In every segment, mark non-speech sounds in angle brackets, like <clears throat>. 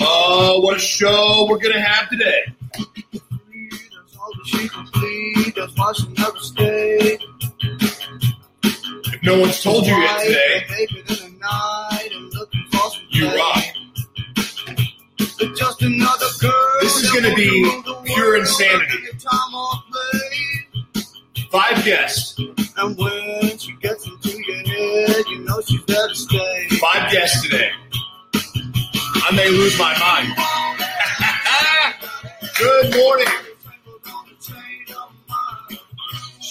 Oh, what a show we're going to have today. If no one's told you yet today, you rock. This is going to be pure insanity. Five guests. And when she gets into your head, you know she's there to stay. Five guests today. I may lose my mind. <laughs> Good morning.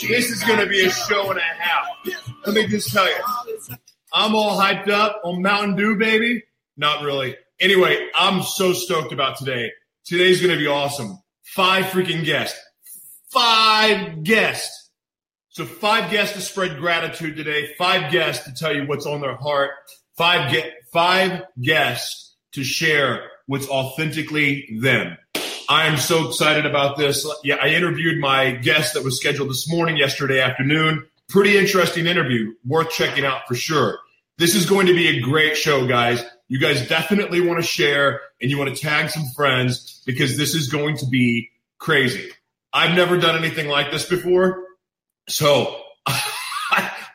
This is going to be a show and a half. Let me just tell you. I'm all hyped up on Mountain Dew, baby. Not really. Anyway, I'm so stoked about today. Today's going to be awesome. Five freaking guests. Five guests. So five guests to spread gratitude today. Five guests to tell you what's on their heart. Five get five guests to share what's authentically them. I am so excited about this. Yeah, I interviewed my guest that was scheduled this morning, yesterday afternoon. Pretty interesting interview, worth checking out for sure. This is going to be a great show, guys. You guys definitely want to share and you want to tag some friends because this is going to be crazy. I've never done anything like this before. So <laughs>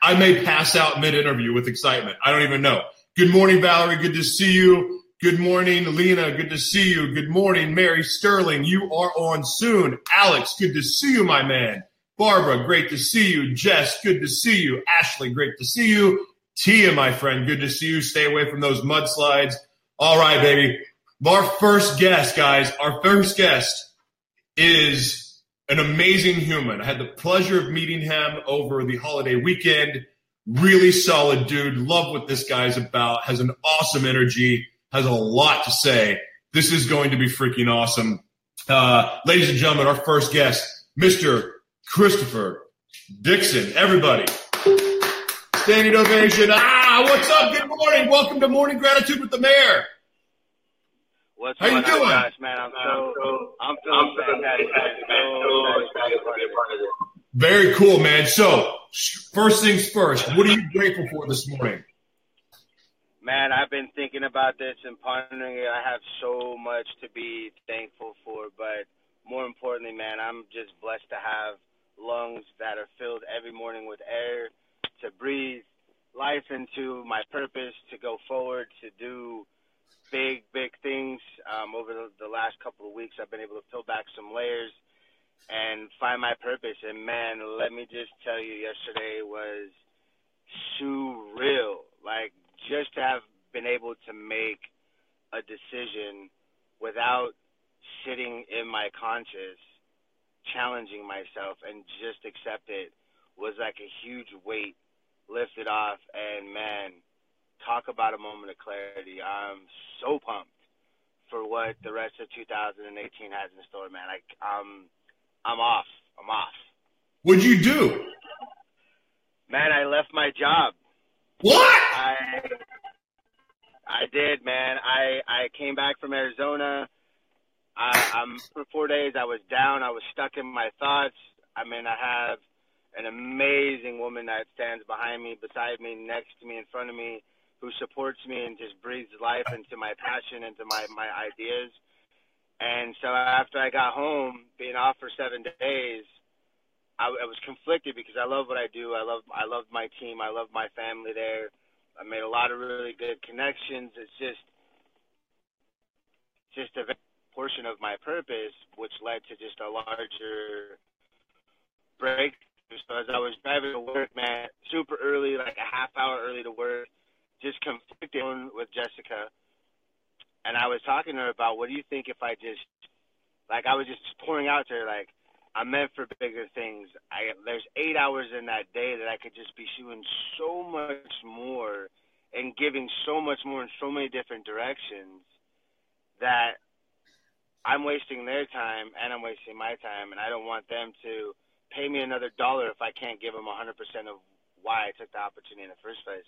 I may pass out mid interview with excitement. I don't even know. Good morning, Valerie. Good to see you. Good morning, Lena. Good to see you. Good morning, Mary Sterling. You are on soon. Alex, good to see you, my man. Barbara, great to see you. Jess, good to see you. Ashley, great to see you. Tia, my friend, good to see you. Stay away from those mudslides. All right, baby. Our first guest, guys, our first guest is an amazing human. I had the pleasure of meeting him over the holiday weekend. Really solid dude. Love what this guy's about. Has an awesome energy. Has a lot to say. This is going to be freaking awesome. Uh, ladies and gentlemen, our first guest, Mr. Christopher Dixon. Everybody. Standing ovation. Ah, what's up? Good morning. Welcome to Morning Gratitude with the Mayor. What's How you going doing? guys, man? I'm so, I'm feeling fantastic. So excited to be a part of this. Very cool, man. So, first things first, what are you grateful for this morning? Man, I've been thinking about this and pondering it. I have so much to be thankful for, but more importantly, man, I'm just blessed to have lungs that are filled every morning with air to breathe life into my purpose, to go forward, to do big, big things. Um, over the, the last couple of weeks, I've been able to peel back some layers and find my purpose. And man, let me just tell you, yesterday was surreal. Like just to have been able to make a decision without sitting in my conscious, challenging myself, and just accept it was like a huge weight lifted off. And man, talk about a moment of clarity. I'm so pumped for what the rest of 2018 has in store, man. Like I'm, I'm off. I'm off. What'd you do? Man, I left my job. What? I I did, man. I I came back from Arizona. I, I'm for four days. I was down. I was stuck in my thoughts. I mean, I have an amazing woman that stands behind me, beside me, next to me, in front of me, who supports me and just breathes life into my passion, into my my ideas. And so after I got home, being off for seven days, I, I was conflicted because I love what I do. I love I love my team. I love my family there. I made a lot of really good connections. It's just just a portion of my purpose, which led to just a larger breakthrough. So as I was driving to work, man, super early, like a half hour early to work, just conflicted with Jessica, and I was talking to her about what do you think if I just like I was just pouring out to her like I'm meant for bigger things. I there's eight hours in that day that I could just be doing so much more and giving so much more in so many different directions that I'm wasting their time and I'm wasting my time, and I don't want them to pay me another dollar if I can't give them 100% of why I took the opportunity in the first place.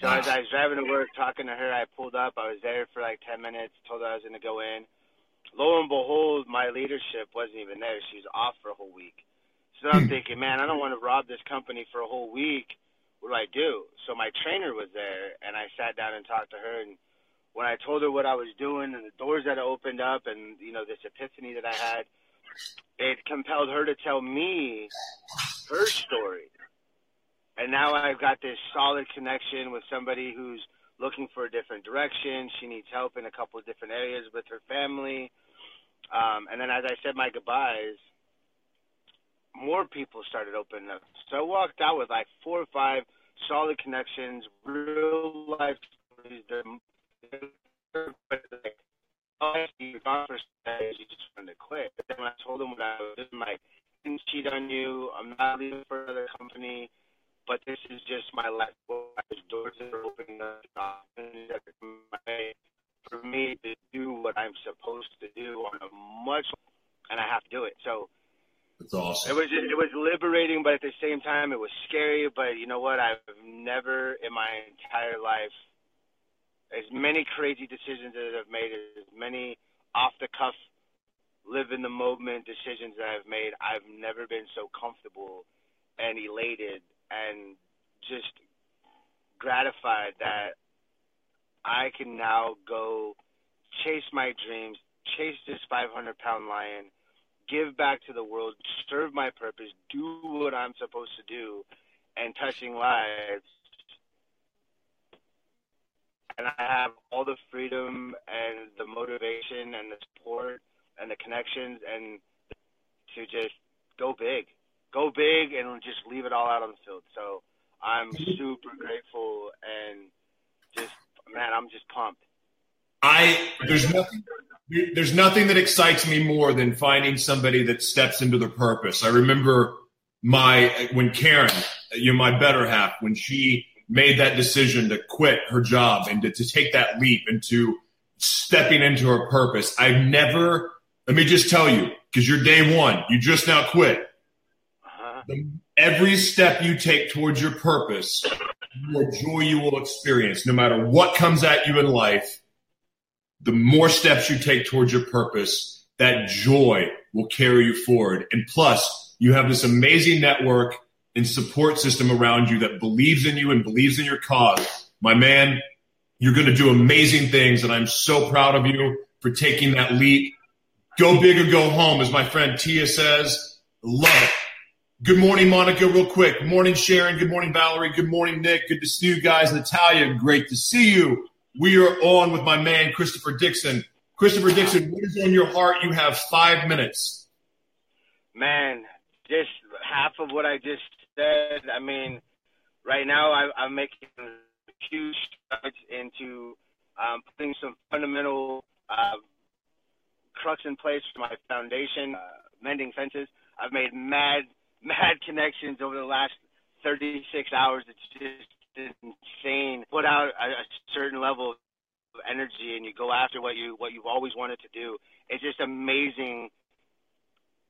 So as I was driving to work, talking to her, I pulled up. I was there for like 10 minutes, told her I was going to go in. Lo and behold, my leadership wasn't even there. She was off for a whole week. So I'm hmm. thinking, man, I don't want to rob this company for a whole week. What do I do? So my trainer was there, and I sat down and talked to her. And when I told her what I was doing and the doors that opened up, and you know this epiphany that I had, it compelled her to tell me her story and now I've got this solid connection with somebody who's looking for a different direction. She needs help in a couple of different areas with her family. Um, and then as I said my goodbyes, more people started opening up. So I walked out with like four or five solid connections, real life stories. <laughs> Like, oh, you just wanted to quit. But then when I told them what I was doing, like, I didn't cheat on you. I'm not leaving for another company but this is just my life. Doors are opening up for me to do what I'm supposed to do on a much, and I have to do it. So it's awesome. It was it was liberating, but at the same time, it was scary. But you know what? I've never in my entire life, as many crazy decisions that I've made, as many off the cuff, live in the moment decisions that I've made. I've never been so comfortable and elated and just gratified that I can now go chase my dreams, chase this 500 pound lion, give back to the world, serve my purpose, do what I'm supposed to do, and touching lives. And I have all the freedom and the motivation and the support and the connections and to just go big go big and just leave it all out on the field. So I'm mm-hmm. super grateful and just man, I'm just pumped. I there's nothing there's nothing that excites me more than finding somebody that steps into their purpose. I remember my when Karen, you know, my better half, when she made that decision to quit her job and to, to take that leap into stepping into her purpose. I've never let me just tell you, because you're day one, you just now quit every step you take towards your purpose, the more joy you will experience. No matter what comes at you in life, the more steps you take towards your purpose, that joy will carry you forward. And plus, you have this amazing network and support system around you that believes in you and believes in your cause. My man, you're going to do amazing things. And I'm so proud of you for taking that leap. Go big or go home, as my friend Tia says. Love it. Good morning, Monica, real quick. Good morning, Sharon. Good morning, Valerie. Good morning, Nick. Good to see you guys. Natalia, great to see you. We are on with my man, Christopher Dixon. Christopher Dixon, what is on your heart? You have five minutes. Man, just half of what I just said. I mean, right now I, am making huge strides into um, putting some fundamental uh, crux in place for my foundation, uh, mending fences. I've made mad mad connections over the last 36 hours. It's just insane. Put out a, a certain level of energy, and you go after what you what you've always wanted to do. It's just amazing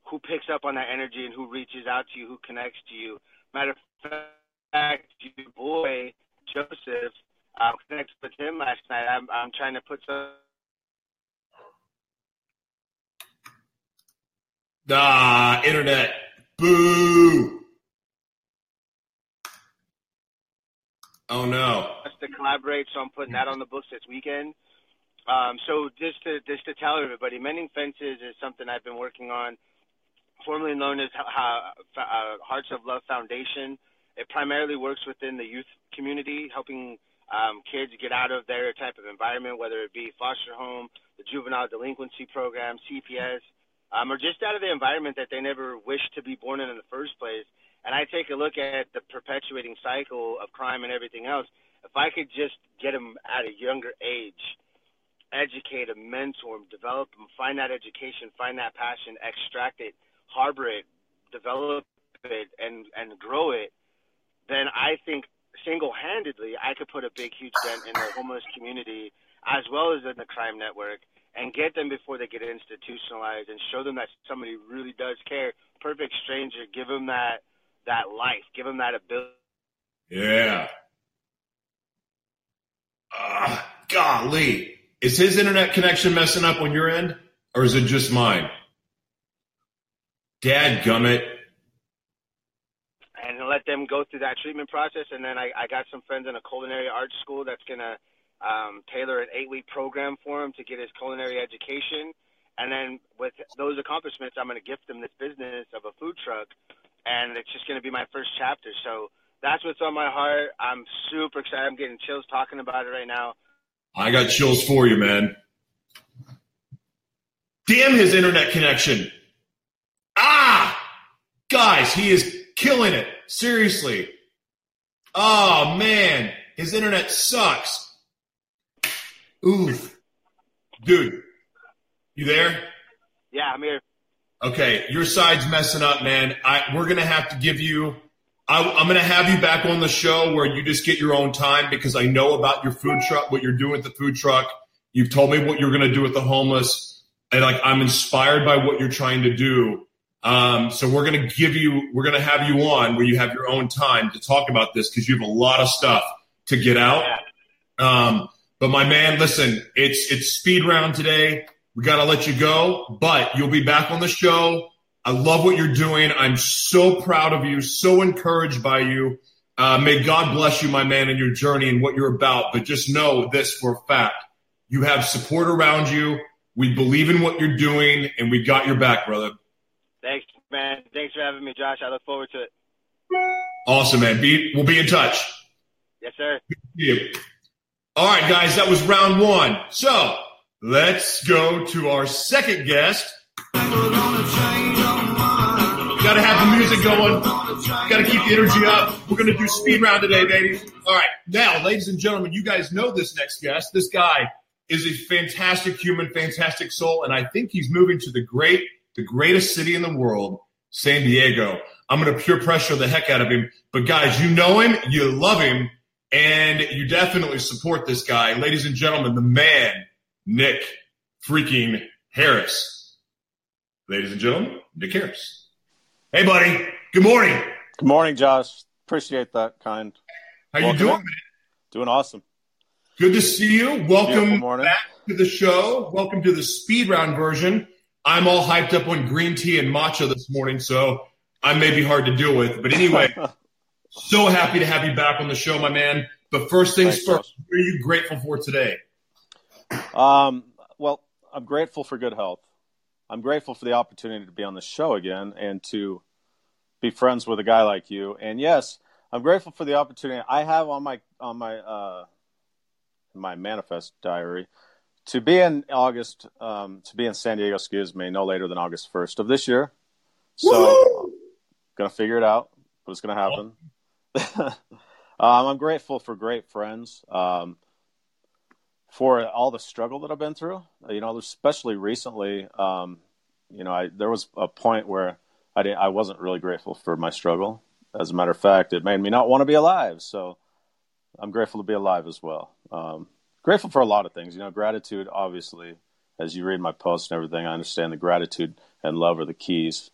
who picks up on that energy and who reaches out to you, who connects to you. Matter of fact, your boy Joseph uh, connected with him last night. I'm I'm trying to put some. Ah, internet. Boo! Oh no! To collaborate, so I'm putting that on the books this weekend. Um, so just to just to tell everybody, mending fences is something I've been working on, formerly known as uh, Hearts of Love Foundation. It primarily works within the youth community, helping um, kids get out of their type of environment, whether it be foster home, the juvenile delinquency program, CPS, um, or just out of the environment that they never wished to be born in in the first place. And I take a look at the perpetuating cycle of crime and everything else. If I could just get them at a younger age, educate them, mentor them, develop them, find that education, find that passion, extract it, harbor it, develop it, and and grow it, then I think single-handedly, I could put a big, huge dent in the homeless community as well as in the crime network and get them before they get institutionalized and show them that somebody really does care. Perfect stranger, give them that that life, give them that ability. Yeah. Uh, golly. Is his internet connection messing up on your end? Or is it just mine? Dad gummit. And let them go through that treatment process. And then I, I got some friends in a culinary arts school that's going to um, tailor an eight week program for him to get his culinary education. And then with those accomplishments, I'm going to gift him this business of a food truck. And it's just going to be my first chapter. So that's what's on my heart. I'm super excited. I'm getting chills talking about it right now. I got chills for you, man. Damn his internet connection. Ah! Guys, he is killing it. Seriously. Oh, man. His internet sucks. Oof. Dude, you there? Yeah, I'm here. Okay, your side's messing up, man. I, we're going to have to give you I, am going to have you back on the show where you just get your own time because I know about your food truck, what you're doing with the food truck. You've told me what you're going to do with the homeless, and like I'm inspired by what you're trying to do. Um, so we're going to give you, we're going to have you on where you have your own time to talk about this because you have a lot of stuff to get out. Um, but my man, listen, it's it's speed round today. We got to let you go, but you'll be back on the show I love what you're doing. I'm so proud of you, so encouraged by you. Uh, may God bless you, my man, in your journey and what you're about. But just know this for a fact. You have support around you. We believe in what you're doing, and we got your back, brother. Thanks, man. Thanks for having me, Josh. I look forward to it. Awesome, man. Be, we'll be in touch. Yes, sir. All right, guys, that was round one. So let's go to our second guest. Got to have the music going. Got to keep the energy up. We're going to do speed round today, baby. All right. Now, ladies and gentlemen, you guys know this next guest. This guy is a fantastic human, fantastic soul, and I think he's moving to the great, the greatest city in the world, San Diego. I'm going to pure pressure the heck out of him. But guys, you know him, you love him, and you definitely support this guy. Ladies and gentlemen, the man, Nick freaking Harris. Ladies and gentlemen, Nick Harris. Hey, buddy. Good morning. Good morning, Josh. Appreciate that kind. How Welcome you doing? Man? Doing awesome. Good to see you. Welcome back to the show. Welcome to the speed round version. I'm all hyped up on green tea and matcha this morning, so I may be hard to deal with. But anyway, <laughs> so happy to have you back on the show, my man. But first things Thanks, first, what are you grateful for today? Um, well, I'm grateful for good health. I'm grateful for the opportunity to be on the show again and to be friends with a guy like you. And yes, I'm grateful for the opportunity I have on my on my uh, my manifest diary to be in August, um, to be in San Diego, excuse me, no later than August 1st of this year. So, gonna figure it out, it's gonna happen. <laughs> um, I'm grateful for great friends. Um, for all the struggle that I've been through. You know, especially recently, um, you know, I, there was a point where I I wasn't really grateful for my struggle. As a matter of fact, it made me not want to be alive. So I'm grateful to be alive as well. Um, grateful for a lot of things. You know, gratitude, obviously, as you read my posts and everything, I understand the gratitude and love are the keys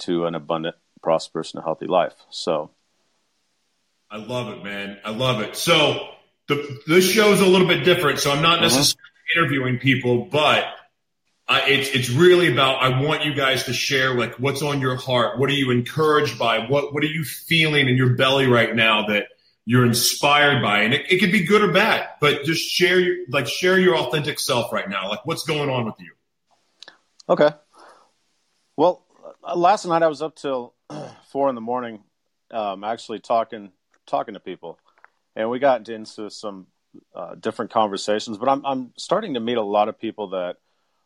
to an abundant, prosperous, and healthy life. So. I love it, man. I love it. So the this show is a little bit different, so I'm not uh-huh. necessarily uh-huh. interviewing people, but I, it's it's really about I want you guys to share like what's on your heart, what are you encouraged by, what what are you feeling in your belly right now that you're inspired by, and it, it could be good or bad, but just share your like share your authentic self right now, like what's going on with you. Okay. Well, last night I was up till <clears throat> four in the morning, um, actually talking talking to people and we got into some uh, different conversations. But I'm I'm starting to meet a lot of people that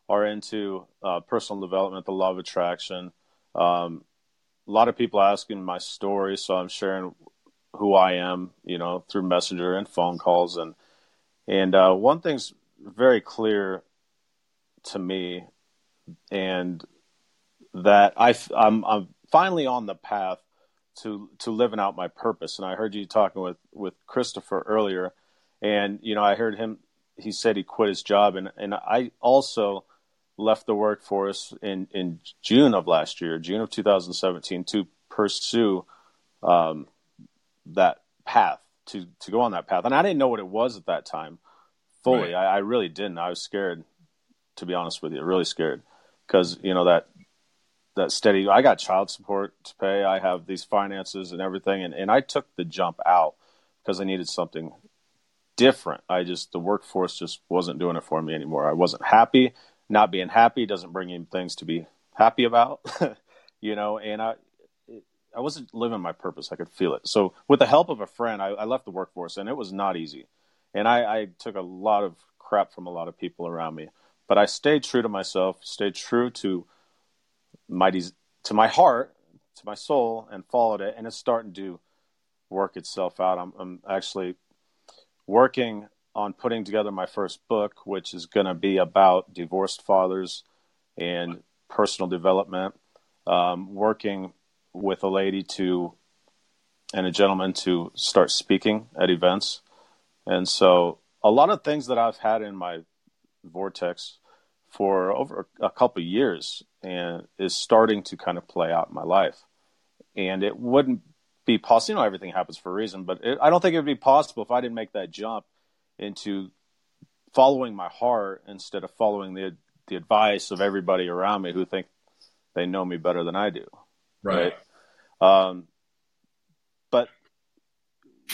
are into uh, personal development, the law of attraction. Um, a lot of people asking my story, so I'm sharing who I am, you know, through messenger and phone calls, and and uh, one thing's very clear to me, and that I I'm I'm finally on the path to to living out my purpose. And I heard you talking with with Christopher earlier, and you know I heard him. He said he quit his job, and and I also left the workforce in in June of last year, June of 2017, to pursue um, that path to to go on that path. And I didn't know what it was at that time fully. Right. I, I really didn't. I was scared, to be honest with you, really scared because you know that that steady. I got child support to pay. I have these finances and everything, and, and I took the jump out because I needed something different. I just the workforce just wasn't doing it for me anymore. I wasn't happy. Not being happy doesn't bring you things to be happy about, <laughs> you know. And I I wasn't living my purpose. I could feel it. So with the help of a friend, I, I left the workforce, and it was not easy. And I, I took a lot of crap from a lot of people around me, but I stayed true to myself. Stayed true to my to my heart, to my soul, and followed it. And it's starting to work itself out. I'm, I'm actually working on putting together my first book, which is going to be about divorced fathers and personal development. Um, working with a lady to and a gentleman to start speaking at events. And so a lot of things that I've had in my vortex for over a couple years and is starting to kind of play out in my life. And it wouldn't be possible. You know, everything happens for a reason, but it, I don't think it would be possible if I didn't make that jump into following my heart instead of following the the advice of everybody around me who think they know me better than I do. Right. right? Um, but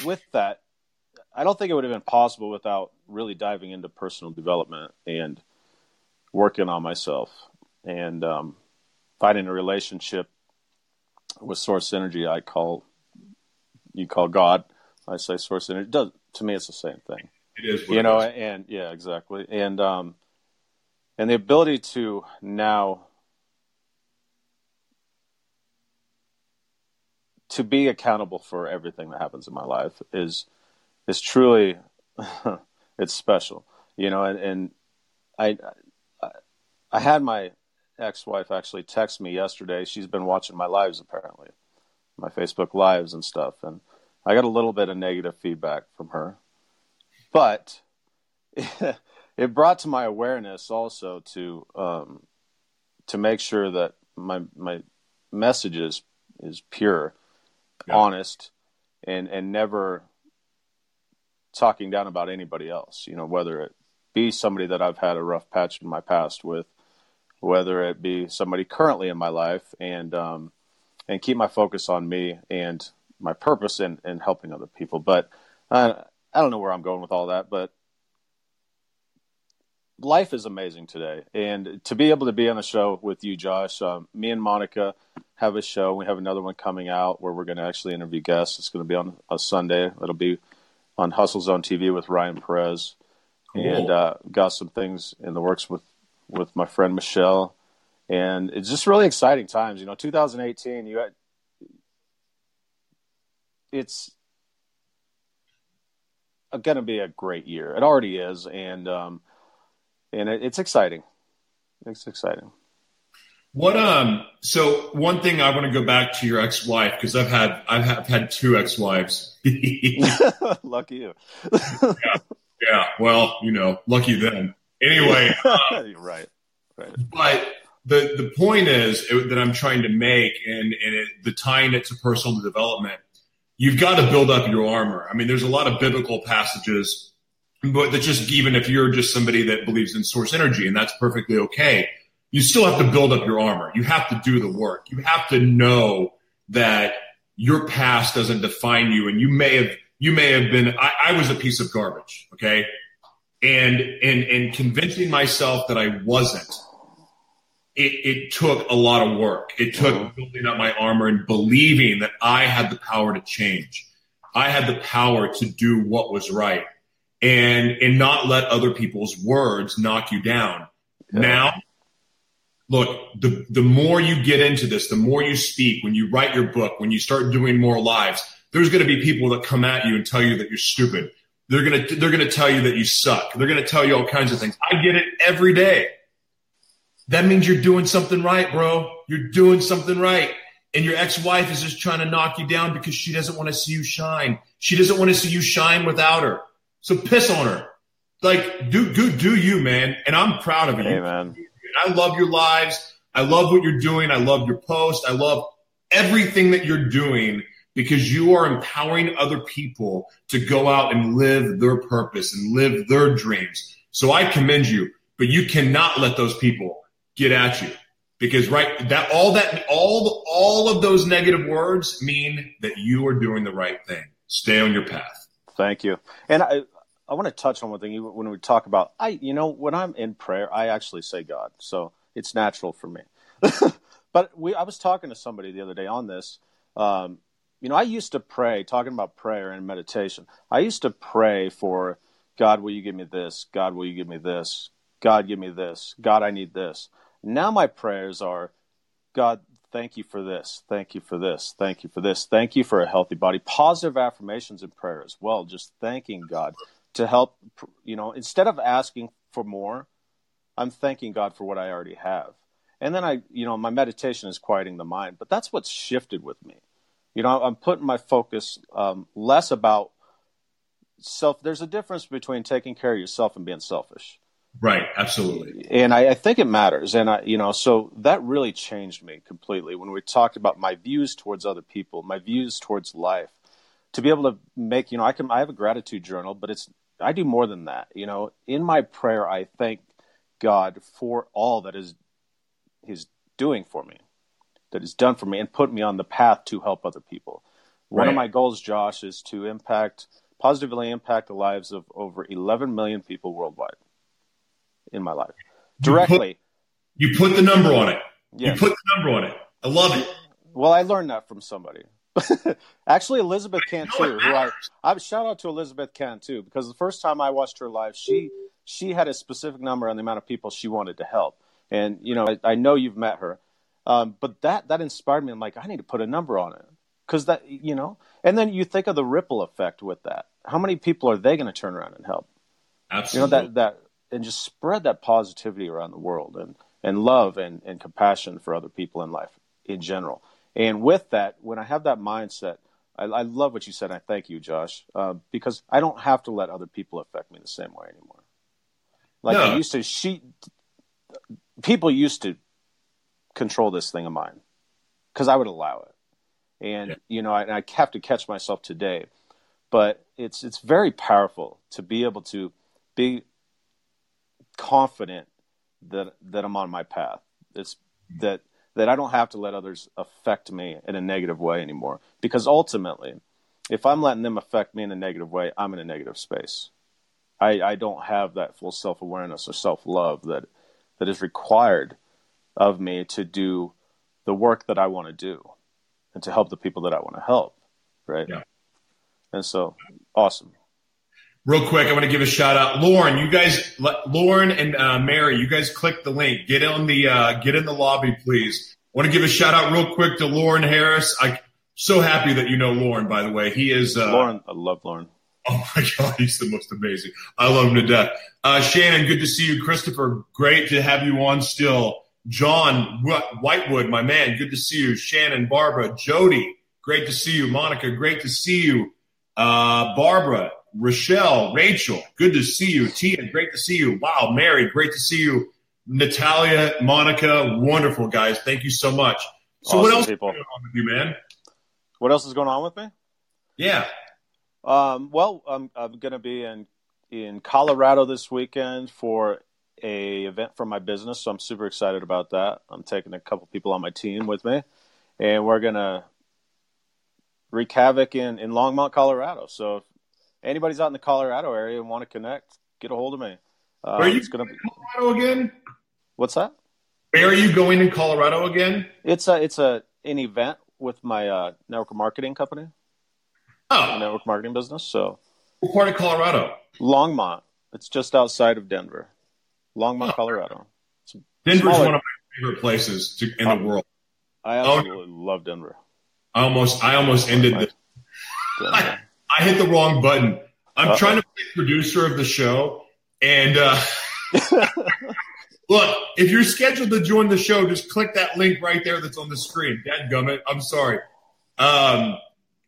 with that, I don't think it would have been possible without really diving into personal development and working on myself and um, finding a relationship with source energy. I call you call God. I say source energy. Does to me, it's the same thing. It is, you know, and yeah, exactly, and um, and the ability to now to be accountable for everything that happens in my life is is truly <laughs> it's special, you know, and, and I, I had my ex-wife actually text me yesterday. She's been watching my lives apparently, my Facebook lives and stuff, and I got a little bit of negative feedback from her, but <laughs> it brought to my awareness also to um, to make sure that my my message is is pure, yeah. honest, and and never talking down about anybody else. You know, whether it be somebody that I've had a rough patch in my past with, whether it be somebody currently in my life, and um, and keep my focus on me and my purpose in, in helping other people. But uh, I don't know where I'm going with all that, but life is amazing today, and to be able to be on a show with you, Josh, um, me and Monica have a show. We have another one coming out where we're going to actually interview guests. It's going to be on a Sunday. It'll be on Hustle Zone TV with Ryan Perez, cool. and uh, got some things in the works with with my friend Michelle, and it's just really exciting times. You know, 2018, you had, it's going to be a great year. It already is, and um, and it, it's exciting. It's exciting. What um? So one thing I want to go back to your ex-wife because I've had I've, have had two ex-wives. <laughs> lucky you. <laughs> yeah, yeah. Well, you know, lucky them. Anyway, <laughs> um, right, right. But the the point is that I'm trying to make, and and it, the tying it to personal development, you've got to build up your armor. I mean, there's a lot of biblical passages, but that just even if you're just somebody that believes in source energy, and that's perfectly okay you still have to build up your armor. You have to do the work. You have to know that your past doesn't define you. And you may have, you may have been, I, I was a piece of garbage. Okay. And, and, and convincing myself that I wasn't, it, it took a lot of work. It took uh-huh. building up my armor and believing that I had the power to change. I had the power to do what was right and, and not let other people's words knock you down. Yeah. Now look, the, the more you get into this, the more you speak, when you write your book, when you start doing more lives, there's going to be people that come at you and tell you that you're stupid. They're going to, they're going to tell you that you suck. They're going to tell you all kinds of things. I get it every day. That means you're doing something right, bro. You're doing something right. and your ex-wife is just trying to knock you down because she doesn't want to see you shine. She doesn't want to see you shine without her. So piss on her. Like do do do you, man. And I'm proud of you. Amen. I love your lives. I love what you're doing. I love your post. I love everything that you're doing because you are empowering other people to go out and live their purpose and live their dreams. So I commend you, but you cannot let those people get at you because right that all that all all of those negative words mean that you are doing the right thing. Stay on your path. Thank you. And I I want to touch on one thing when we talk about I you know when I'm in prayer I actually say God. So it's natural for me. <laughs> but we I was talking to somebody the other day on this um, you know, I used to pray, talking about prayer and meditation. I used to pray for God, will you give me this? God, will you give me this? God, give me this. God, I need this. Now my prayers are, God, thank you for this. Thank you for this. Thank you for this. Thank you for a healthy body. Positive affirmations in prayer as well. Just thanking God to help, you know, instead of asking for more, I'm thanking God for what I already have. And then I, you know, my meditation is quieting the mind, but that's what's shifted with me you know, I'm putting my focus um, less about self. There's a difference between taking care of yourself and being selfish. Right, absolutely. And I, I, think it matters. And I, you know, so that really changed me completely when we talked about my views towards other people, my views towards life. To be able to make, you know, I can, I have a gratitude journal, but it's, I do more than that. You know, in my prayer, I thank God for all that is, He's doing for me that is done for me and put me on the path to help other people. One of my goals, Josh, is to impact positively impact the lives of over 11 million people worldwide in my life directly. You put, you put the number on it. Yes. You put the number on it. I love it. Well, I learned that from somebody. <laughs> Actually, Elizabeth Cantu, who I, I shout out to Elizabeth Cantu because the first time I watched her live, she she had a specific number on the amount of people she wanted to help. And you know, I, I know you've met her. Um, but that that inspired me. I'm like, I need to put a number on it because that you know. And then you think of the ripple effect with that. How many people are they going to turn around and help? Absolutely. You know that that and just spread that positivity around the world and and love and and compassion for other people in life in general. And with that, when I have that mindset, I, I love what you said. I thank you, Josh, uh, because I don't have to let other people affect me the same way anymore. Like no. I used to, she people used to control this thing of mine because I would allow it. And yeah. you know, I, I have to catch myself today, but it's it's very powerful to be able to be confident that that I'm on my path. It's that that I don't have to let others affect me in a negative way anymore. Because ultimately, if I'm letting them affect me in a negative way, I'm in a negative space. I, I don't have that full self awareness or self love that that is required of me to do the work that I want to do and to help the people that I want to help. Right. Yeah. And so awesome. Real quick, I want to give a shout out, Loren. You guys, Loren and uh, Mary, you guys click the link. Get on the uh, get in the lobby, please. I want to give a shout out real quick to Loren Harris. I so happy that you know Loren. By the way, he is uh, Loren. I love Loren. Oh my God, <laughs> he's the most amazing. I love him to death. Uh, Shannon, good to see you. Christopher, great to have you on still. John Whitewood, my man, good to see you. Shannon, Barbara, Jody, great to see you. Monica, great to see you. Uh, Barbara, Rochelle, Rachel, good to see you. Tia, great to see you. Wow, Mary, great to see you. Natalia, Monica, wonderful guys. Thank you so much. So, awesome, what else people. is going on with you, man? What else is going on with me? Yeah. Um, well, I'm, I'm going to be in in Colorado this weekend for a event for my business, so I'm super excited about that. I'm taking a couple people on my team with me, and we're gonna wreak havoc in in Longmont, Colorado. So if anybody's out in the Colorado area and want to connect, get a hold of me. Uh, Where are you it's gonna be Colorado again? What's that? Where are you going in Colorado again? It's a it's a an event with my uh, network marketing company. Oh, network marketing business. So, what part of Colorado? Longmont. It's just outside of Denver. Longmont, Colorado. Denver's smaller. one of my favorite places to, in the world. I absolutely oh, love Denver. I almost, I almost ended. The, I, <laughs> I, hit the wrong button. I'm Uh-oh. trying to be producer of the show, and uh, <laughs> Look, if you're scheduled to join the show, just click that link right there that's on the screen. Dadgummit. I'm sorry. Um,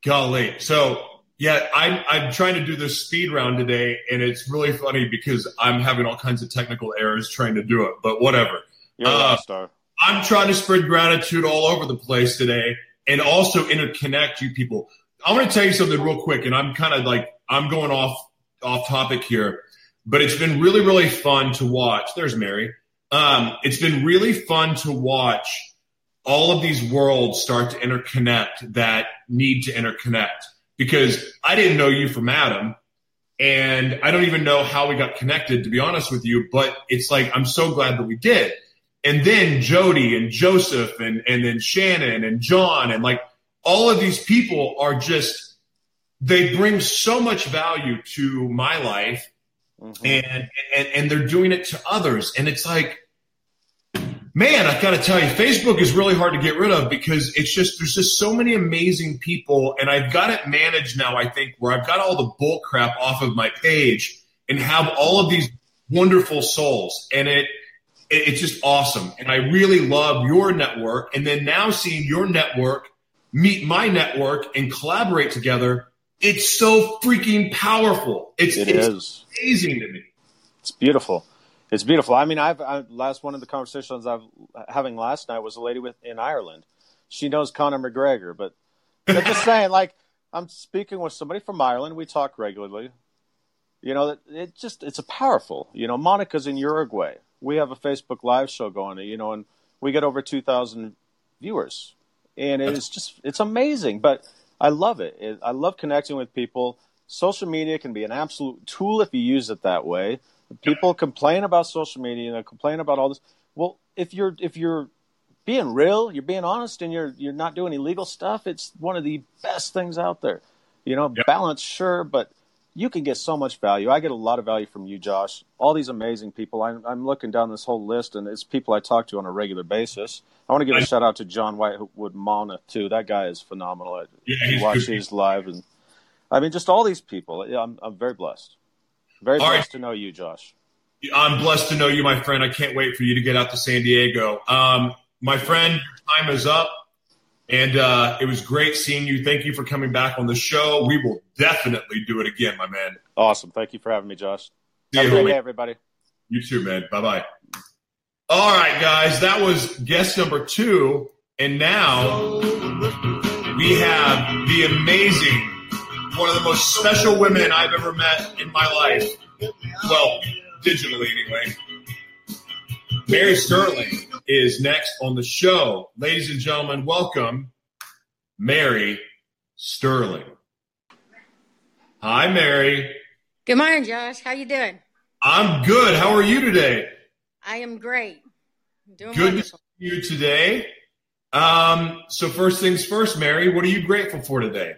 golly. So yeah, I'm I'm trying to do this speed round today, and it's really funny because I'm having all kinds of technical errors trying to do it. But whatever. You're Uh, star. I'm trying to spread gratitude all over the place today and also interconnect you people. I want to tell you something real quick, and I'm kind of like I'm going off off topic here, but it's been really really fun to watch. There's Mary. Um, it's been really fun to watch all of these worlds start to interconnect that need to interconnect because I didn't know you from Adam. And I don't even know how we got connected, to be honest with you, but it's like, I'm so glad that we did. And then Jody and Joseph and, and then Shannon and John and like all of these people are just, they bring so much value to my life Mhm. and, and, and they're doing it to others. And it's like, man, I've got to tell you, Facebook is really hard to get rid of because it's just, there's just so many amazing people. And I've got it managed now, I think, where I've got all the bull crap off of my page and have all of these wonderful souls. And it, it, it's just awesome. And I really love your network. And then now seeing your network meet my network and collaborate together, it's so freaking powerful. It's, It it's is. amazing to me. It's beautiful. It's beautiful. I mean, I've I, last one of the conversations I've having last night was a lady with in Ireland. She knows Conor McGregor, but I'm just saying, like, I'm speaking with somebody from Ireland. We talk regularly. You know, that it just it's a powerful. You know, Monica's in Uruguay. We have a Facebook Live show going. You know, and we get over two thousand viewers, and it's just it's amazing. But I love it. it. I love connecting with people. Social media can be an absolute tool if you use it that way. People complain about social media and they complain about all this. Well, if you're if you're being real, you're being honest, and you're you're not doing illegal stuff, it's one of the best things out there. You know, Yep. balance, sure, but you can get so much value. I get a lot of value from you, Josh. All these amazing people. I'm, I'm looking down this whole list, and it's people I talk to on a regular basis. I want to give a I- shout out to John Whitewood Mana too. That guy is phenomenal. I Yeah, watch these live, and I mean, just all these people. Yeah, I'm I'm very blessed. Very All right. blessed to know you, Josh. I'm blessed to know you, my friend. I can't wait for you to get out to San Diego. Um, my friend, time is up. And uh, it was great seeing you. Thank you for coming back on the show. We will definitely do it again, my man. Awesome. Thank you for having me, Josh. See Have a you, great day, everybody. You too, man. Bye bye. All right, guys. That was guest number two. And now we have the amazing, one of the most special women I've ever met in my life. Well, digitally anyway. Mary Sterling is next on the show. Ladies and gentlemen, welcome Mary Sterling. Hi, Mary. Good morning, Josh. How you doing? I'm good. How are you today? I am great. I'm doing Good to see you today. Um, so first things first, Mary, what are you grateful for today?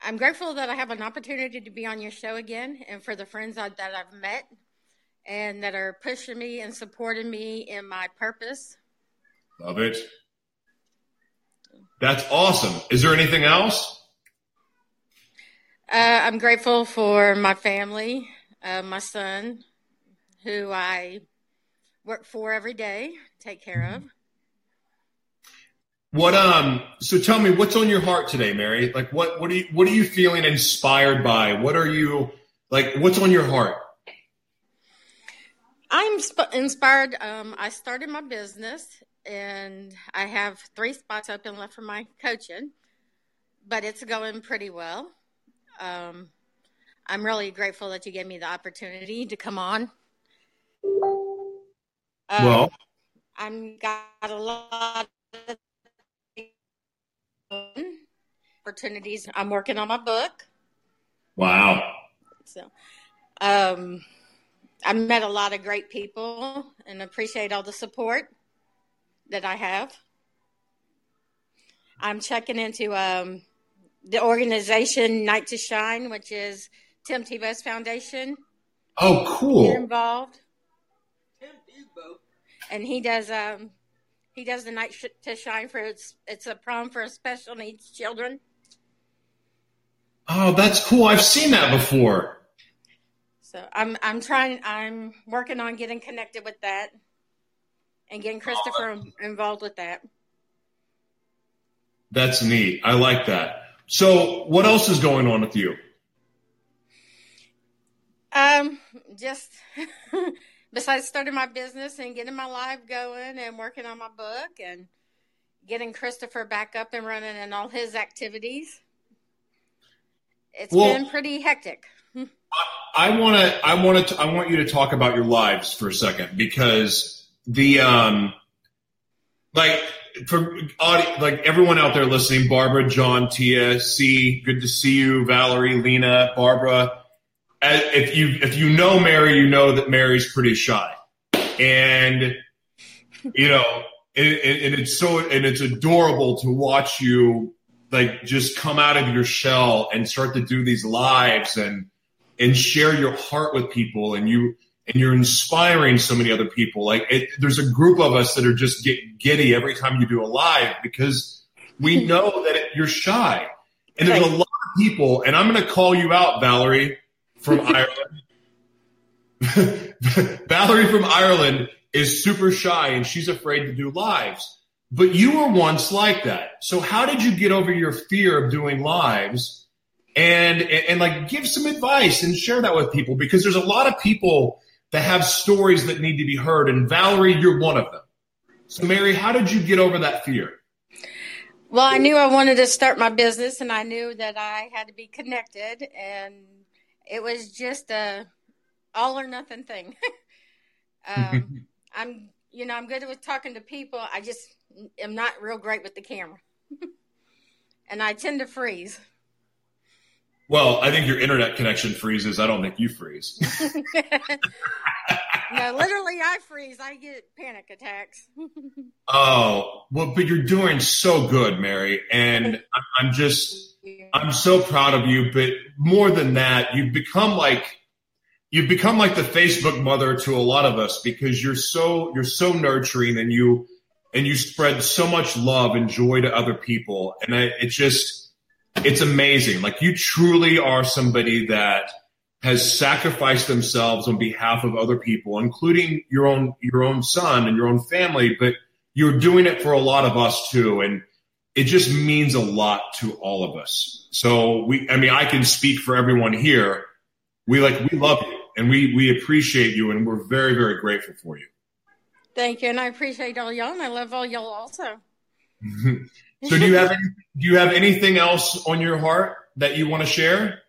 I'm grateful that I have an opportunity to be on your show again, and for the friends I, that I've met and that are pushing me and supporting me in my purpose. Love it. That's awesome. Is there anything else? Uh, I'm grateful for my family, uh, my son, who I work for every day, take care of. What um so tell me what's on your heart today, Mary? Like what what are you what are you feeling inspired by? What are you like what's on your heart? I'm sp- inspired. Um, I started my business and I have three spots open left for my coaching, but it's going pretty well. Um, I'm really grateful that you gave me the opportunity to come on. Um, well, I'm got a lot of opportunities. I'm working on my book. wow. So, um, I met a lot of great people and appreciate all the support that I have. I'm checking into um, the organization Night to Shine, which is Tim Tebow's foundation. Oh, cool! Get involved, and he does um, he does the Night to Shine for it's it's a prom for special needs children. Oh, that's cool. I've seen that before. So I'm I'm trying I'm working on getting connected with that and getting Christopher involved with that. That's neat. I like that. So, what else is going on with you? Um, just <laughs> besides starting my business and getting my life going and working on my book and getting Christopher back up and running and all his activities. It's well, been pretty hectic. I want to I want to I want you to talk about your lives for a second because the um like for audio, like everyone out there listening, Barbara, John, Tia, C, good to see you, Valerie, Lena, Barbara. If you if you know Mary, you know that Mary's pretty shy, and you know, and, and it's so and it's adorable to watch you like just come out of your shell and start to do these lives and and share your heart with people, and you and you're inspiring so many other people. Like it, there's a group of us that are just get giddy every time you do a live because we hmm. know that it, you're shy, and there's a lot of people. And I'm going to call you out, Valerie from <laughs> Ireland. <laughs> Valerie from Ireland is super shy and she's afraid to do lives. But you were once like that. So how did you get over your fear of doing lives? And, and, and like give some advice and share that with people because there's a lot of people that have stories that need to be heard. And Valerie, you're one of them. So, Mary, how did you get over that fear? Well, I knew I wanted to start my business and I knew that I had to be connected. And it was just a all or nothing thing. <laughs> um, <laughs> I'm, you know, I'm good with talking to people. I just am not real great with the camera. <laughs> and I tend to freeze. Well, I think your internet connection freezes. I don't think you freeze. <laughs> no, literally, I freeze. I get panic attacks. <laughs> oh, well, but you're doing so good, Mary. And I'm just, I'm so proud of you. But more than that, you've become like, you've become like the Facebook mother to a lot of us because you're so, you're so nurturing and you, and you spread so much love and joy to other people. And it just, it's amazing. Like you truly are somebody that has sacrificed themselves on behalf of other people, including your own your own son and your own family, but you're doing it for a lot of us too. And it just means a lot to all of us. So we I mean I can speak for everyone here. We like we love you and we we appreciate you and we're very, very grateful for you. Thank you. And I appreciate all y'all and I love all y'all also. <laughs> So do you have any, do you have anything else on your heart that you want to share?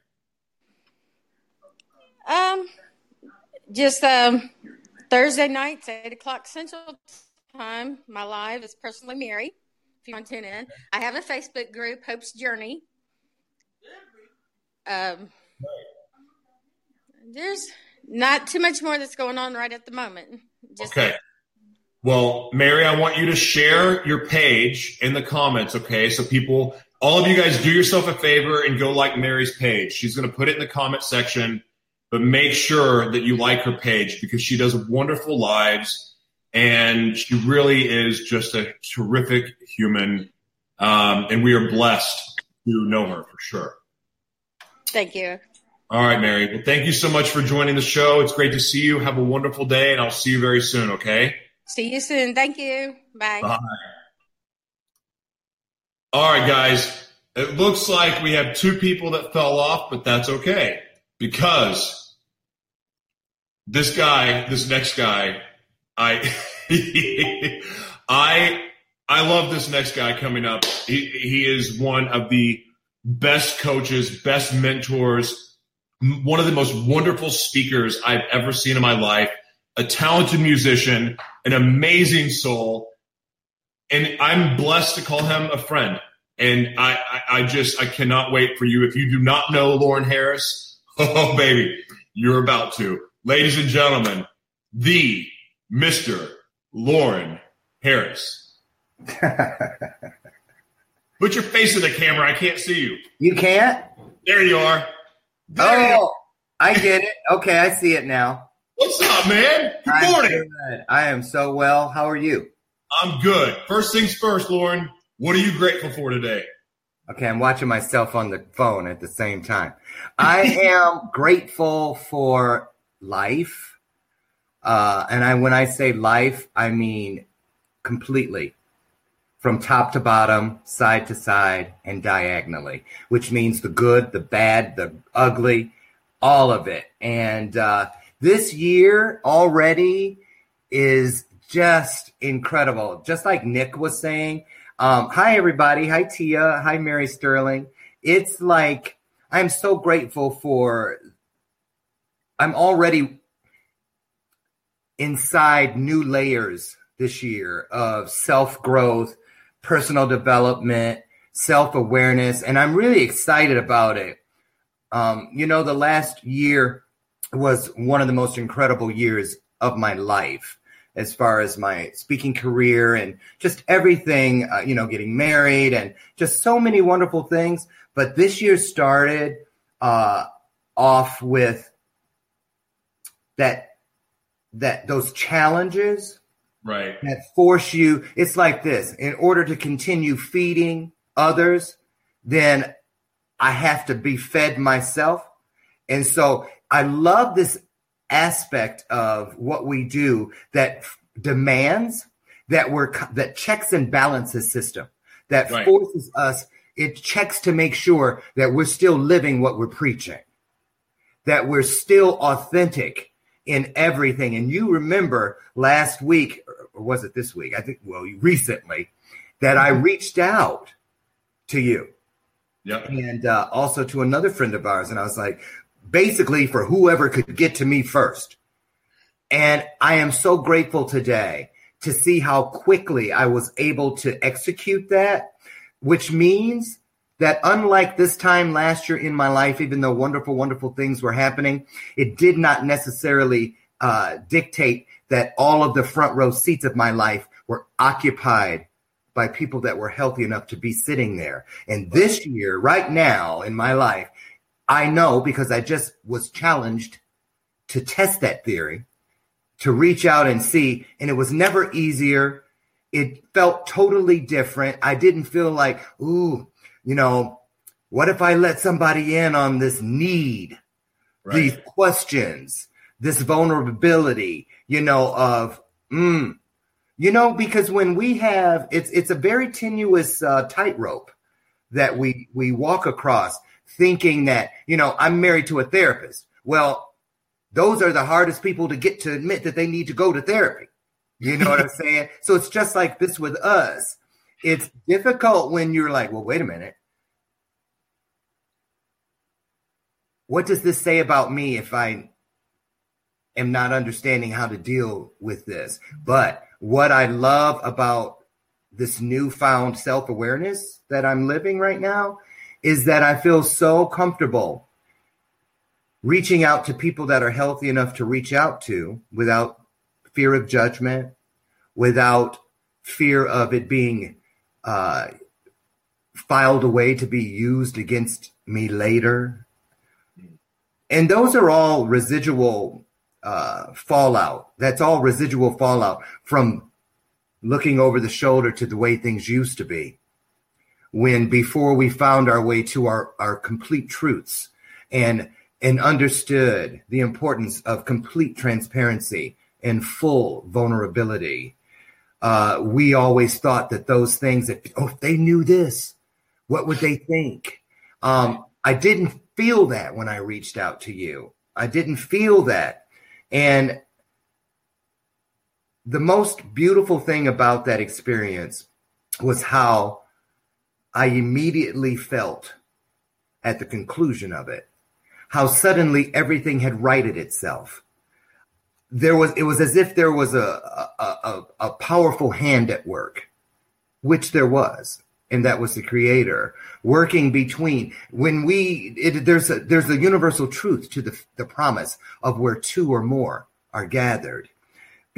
Um, just um, Thursday nights, eight o'clock Central Time. My live is personally Mary. If you want to tune in, I have a Facebook group, Hope's Journey. Um, there's not too much more that's going on right at the moment. Just okay. Well, Mary, I want you to share your page in the comments, okay? So people, all of you guys do yourself a favor and go like Mary's page. She's going to put it in the comment section, but make sure that you like her page because she does wonderful lives and she really is just a terrific human. Um, and we are blessed to know her for sure. Thank you. All right, Mary. Well, thank you so much for joining the show. It's great to see you. Have a wonderful day, and I'll see you very soon, okay? See you soon. Thank you. Bye. Bye. All right, guys. It looks like we have two people that fell off, but that's okay because this guy, this next guy, I, <laughs> I, I love this next guy coming up. He, he is one of the best coaches, best mentors, one of the most wonderful speakers I've ever seen in my life a talented musician, an amazing soul, and I'm blessed to call him a friend. And I, I, I just I cannot wait for you. If you do not know Loren Harris, <laughs> oh baby, you're about to. Ladies and gentlemen, the Mr. Loren Harris. <laughs> Put your face in the camera. I can't see you. You can't? There you are. There oh, you are. I get it. Okay, I see it now. What's up, man? Good I'm morning. Good. I am so well. How are you? I'm good. First things first, Loren. What are you grateful for today? Okay, I'm watching myself on the phone at the same time. <laughs> I am grateful for life. Uh, and I, when I say life, I mean completely from top to bottom, side to side, and diagonally, which means the good, the bad, the ugly, all of it. And uh, this year already is just incredible. Just like Nick was saying, um, hi, everybody. Hi, Tia. Hi, Mary Sterling. It's like I'm so grateful for, I'm already inside new layers this year of self growth, personal development, self awareness, and I'm really excited about it. Um, you know, the last year was one of the most incredible years of my life as far as my speaking career and just everything, uh, you know, getting married and just so many wonderful things. But this year started uh, off with that that those challenges Right. that force you. It's like this: in order to continue feeding others, then I have to be fed myself, and so I love this aspect of what we do that f- demands that we're co- that checks and balances system that Right. forces us it checks to make sure that we're still living what we're preaching that we're still authentic in everything and you remember last week or was it this week i think well recently that i reached out to you Yep. and uh, also to another friend of ours. And I was like, basically, for whoever could get to me first. And I am so grateful today to see how quickly I was able to execute that, which means that unlike this time last year in my life, even though wonderful, wonderful things were happening, it did not necessarily uh, dictate that all of the front row seats of my life were occupied by people that were healthy enough to be sitting there. And this year, right now in my life, I know because I just was challenged to test that theory, to reach out and see. And it was never easier. It felt totally different. I didn't feel like, ooh, you know, what if I let somebody in on this need, these questions, this vulnerability, you know, of, mm, you know, because when we have, it's it's a very tenuous uh, tightrope that we we walk across, thinking that you know I'm married to a therapist. Well, those are the hardest people to get to admit that they need to go to therapy. You know what I'm <laughs> saying? So it's just like this with us. It's difficult when you're like, well, wait a minute. What does this say about me if I am not understanding how to deal with this? But what I love about this newfound self awareness that I'm living right now is that I feel so comfortable reaching out to people that are healthy enough to reach out to without fear of judgment, without fear of it being uh, filed away to be used against me later. And those are all residual uh, fallout. That's all residual fallout from looking over the shoulder to the way things used to be. When before we found our way to our, our complete truths and and understood the importance of complete transparency and full vulnerability. Uh, we always thought that those things that oh, if they knew this, what would they think? Um, I didn't feel that when I reached out to you. I didn't feel that. And the most beautiful thing about that experience was how I immediately felt at the conclusion of it, how suddenly everything had righted itself. There was, it was as if there was a, a, a, a powerful hand at work, which there was and that was the creator working between when we it, there's a there's a universal truth to the the promise of where two or more are gathered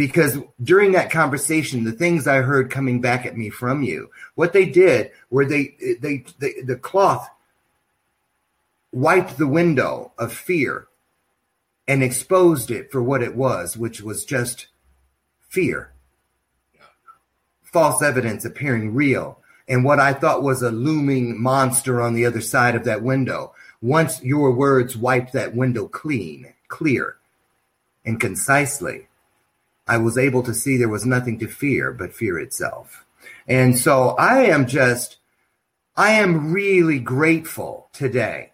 because during that conversation the things i heard coming back at me from you what they did were they they, they the cloth wiped the window of fear and exposed it for what it was which was just fear false evidence appearing real and what I thought was a looming monster on the other side of that window. Once your words wiped that window clean, clear, and concisely, I was able to see there was nothing to fear but fear itself. And so I am just, I am really grateful today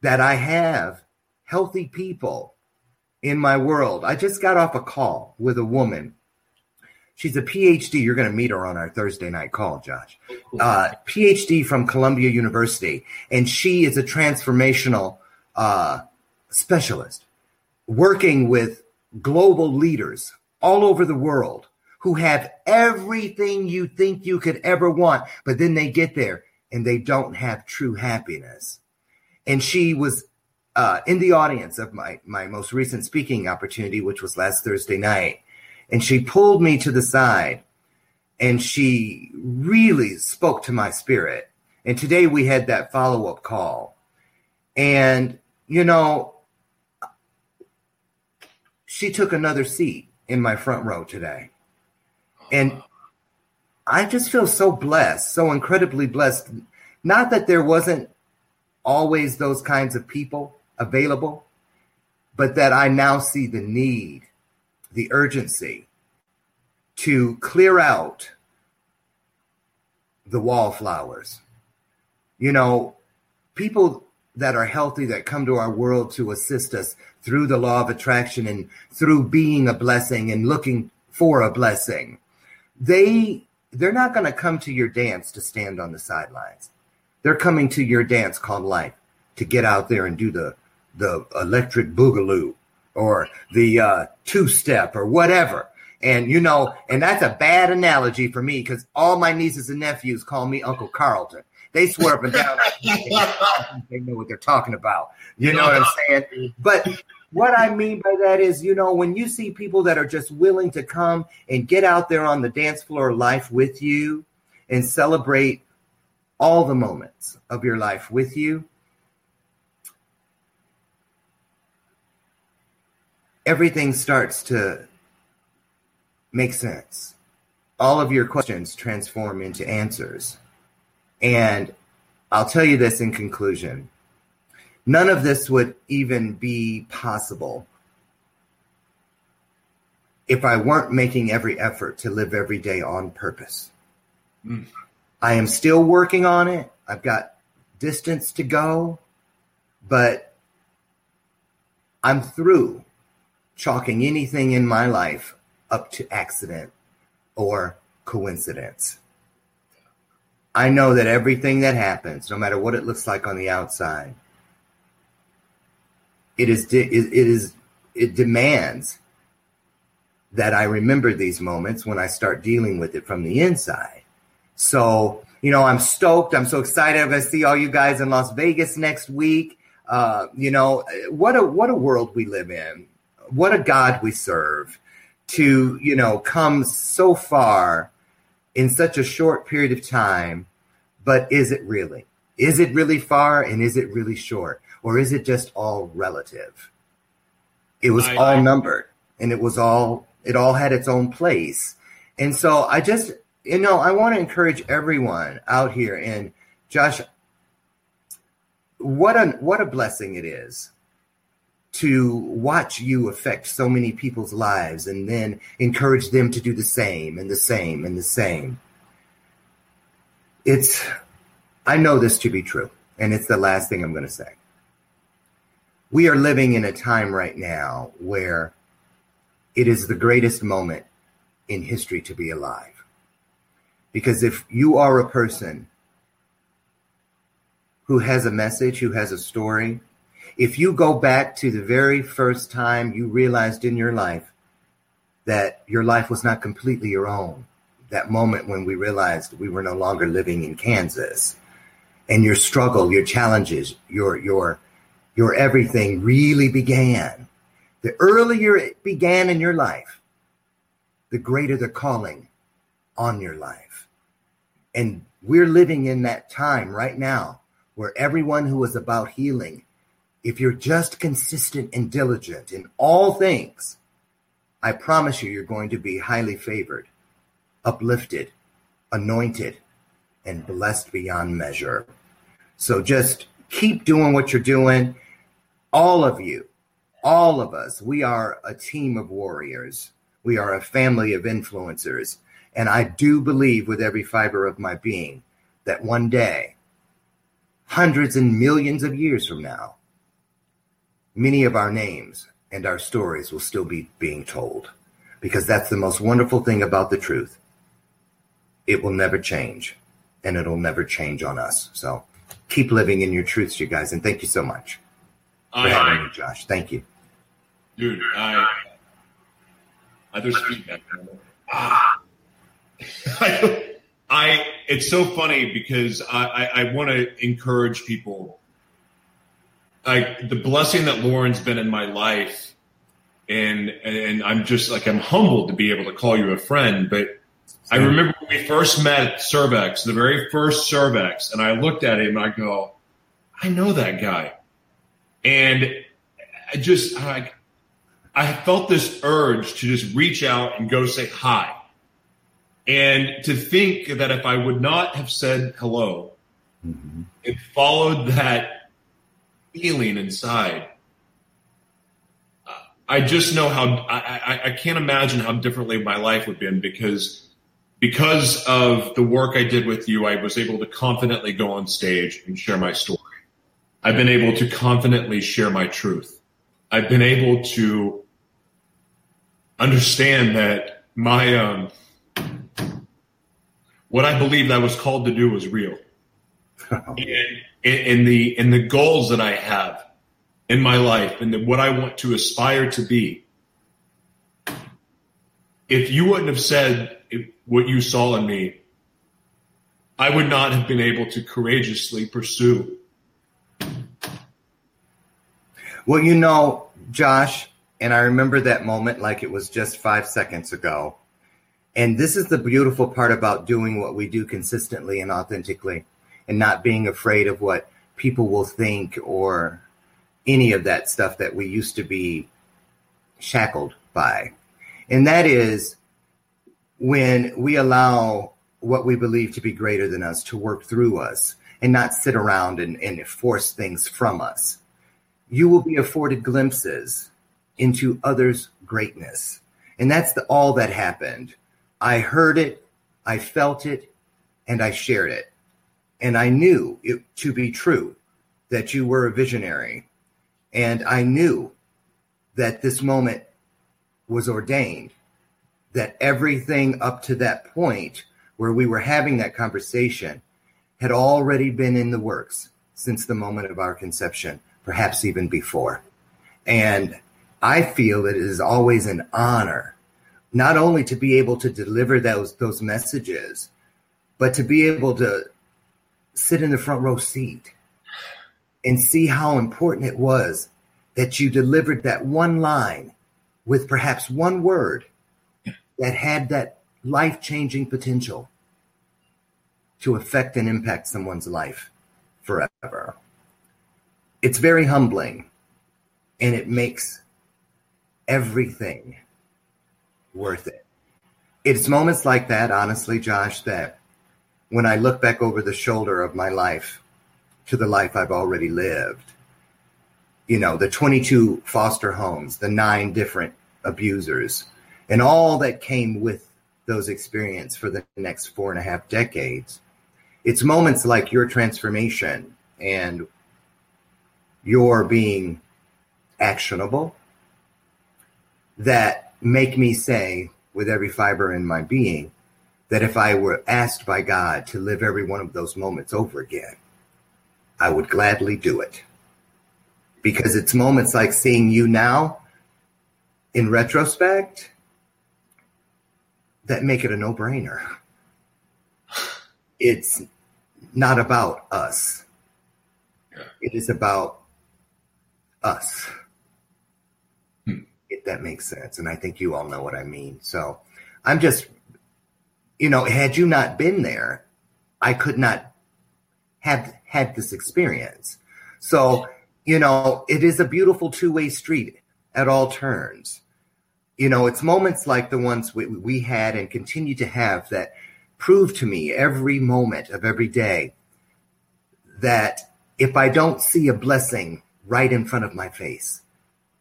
that I have healthy people in my world. I just got off a call with a woman. She's a PhD. You're going to meet her on our Thursday night call, Josh. Uh, PhD from Columbia University. And she is a transformational uh, specialist working with global leaders all over the world who have everything you think you could ever want, but then they get there and they don't have true happiness. And she was uh, in the audience of my my most recent speaking opportunity, which was last Thursday night, and she pulled me to the side, and she really spoke to my spirit. And today we had that follow up call, and you know, she took another seat in my front row today, and I just feel so blessed, so incredibly blessed. Not that there wasn't always those kinds of people available, but that I now see the need, the urgency to clear out the wallflowers. You know, people that are healthy that come to our world to assist us through the law of attraction and through being a blessing and looking for a blessing. They they're not going to come to your dance to stand on the sidelines. They're coming to your dance called life to get out there and do the the electric boogaloo or the uh, two step or whatever. And you know, and that's a bad analogy for me because all my nieces and nephews call me Uncle Carlton. They swear up and down <laughs> they know what they're talking about. You know what I'm saying? But what I mean by that is, you know, when you see people that are just willing to come and get out there on the dance floor of life with you and celebrate all the moments of your life with you, everything starts to make sense. All of your questions transform into answers. And I'll tell you this in conclusion none of this would even be possible if I weren't making every effort to live every day on purpose. Mm. I am still working on it. I've got distance to go, but I'm through chalking anything in my life up to accident or coincidence. I know that everything that happens, no matter what it looks like on the outside, it is it is it demands that I remember these moments when I start dealing with it from the inside. So, you know, I'm stoked. I'm so excited. I'm going to see all you guys in Las Vegas next week. Uh, you know, what a what a world we live in. What a God we serve to, you know, come so far in such a short period of time, but is it really? Is it really far and is it really short? Or is it just all relative? It was I, all I, numbered and it was all, it all had its own place. And so I just, you know, I want to encourage everyone out here and Josh, what a, what a blessing it is to watch you affect so many people's lives and then encourage them to do the same and the same and the same. It's, I know this to be true, and it's the last thing I'm going to say. We are living in a time right now where it is the greatest moment in history to be alive. Because if you are a person who has a message, who has a story, if you go back to the very first time you realized in your life that your life was not completely your own, that moment when we realized we were no longer living in Kansas, and your struggle, your challenges, your your your everything really began. The earlier it began in your life, the greater the calling on your life. And we're living in that time right now where everyone who is about healing if you're just consistent and diligent in all things, I promise you, you're going to be highly favored, uplifted, anointed, and blessed beyond measure. So just keep doing what you're doing. All of you, all of us, we are a team of warriors. We are a family of influencers. And I do believe with every fiber of my being that one day, hundreds and millions of years from now, many of our names and our stories will still be being told because that's the most wonderful thing about the truth. It will never change and it'll never change on us. So keep living in your truths, you guys. And thank you so much for I, having me, Josh. Thank you. dude, I, I there's feedback. Ah. <laughs> I, I, it's so funny because I, I, I want to encourage people. Like the blessing that Loren's been in my life, and and I'm just like I'm humbled to be able to call you a friend. But I remember when we first met at Cervex, the very first Cervex, and I looked at him and I go, I know that guy, and I just I, I felt this urge to just reach out and go say hi. And to think that if I would not have said hello, mm-hmm. it followed that feeling inside. I just know how I, I, I can't imagine how differently my life would have been because because of the work I did with you, I was able to confidently go on stage and share my story. I've been able to confidently share my truth. I've been able to understand that my um, what I believed I was called to do was real, and, <laughs> and the and the goals that I have in my life and the, what I want to aspire to be. If you wouldn't have said what you saw in me, I would not have been able to courageously pursue. Well, you know, Josh, and I remember that moment like it was just five seconds ago. And this is the beautiful part about doing what we do consistently and authentically and not being afraid of what people will think or any of that stuff that we used to be shackled by. And that is when we allow what we believe to be greater than us to work through us and not sit around and, and force things from us. You will be afforded glimpses into others' greatness. And that's the, all that happened. I heard it, I felt it, and I shared it. And I knew it to be true that you were a visionary. And I knew that this moment was ordained, that everything up to that point where we were having that conversation had already been in the works since the moment of our conception, perhaps even before. And I feel that it is always an honor not only to be able to deliver those those messages, but to be able to sit in the front row seat and see how important it was that you delivered that one line with perhaps one word that had that life changing potential to affect and impact someone's life forever. It's very humbling and it makes everything worth it. It's moments like that, honestly, Josh, that when I look back over the shoulder of my life to the life I've already lived, you know, the 22 foster homes, the nine different abusers, and all that came with those experiences for the next four and a half decades. It's moments like your transformation and your being actionable that make me say with every fiber in my being that if I were asked by God to live every one of those moments over again, I would gladly do it. Because it's moments like seeing you now in retrospect that make it a no brainer. It's not about us, it is about us hmm. if that makes sense. And I think you all know what I mean. So I'm just, you know, had you not been there, I could not have had this experience. So, you know, it is a beautiful two way street at all turns. You know, it's moments like the ones we, we had and continue to have that prove to me every moment of every day that if I don't see a blessing right in front of my face,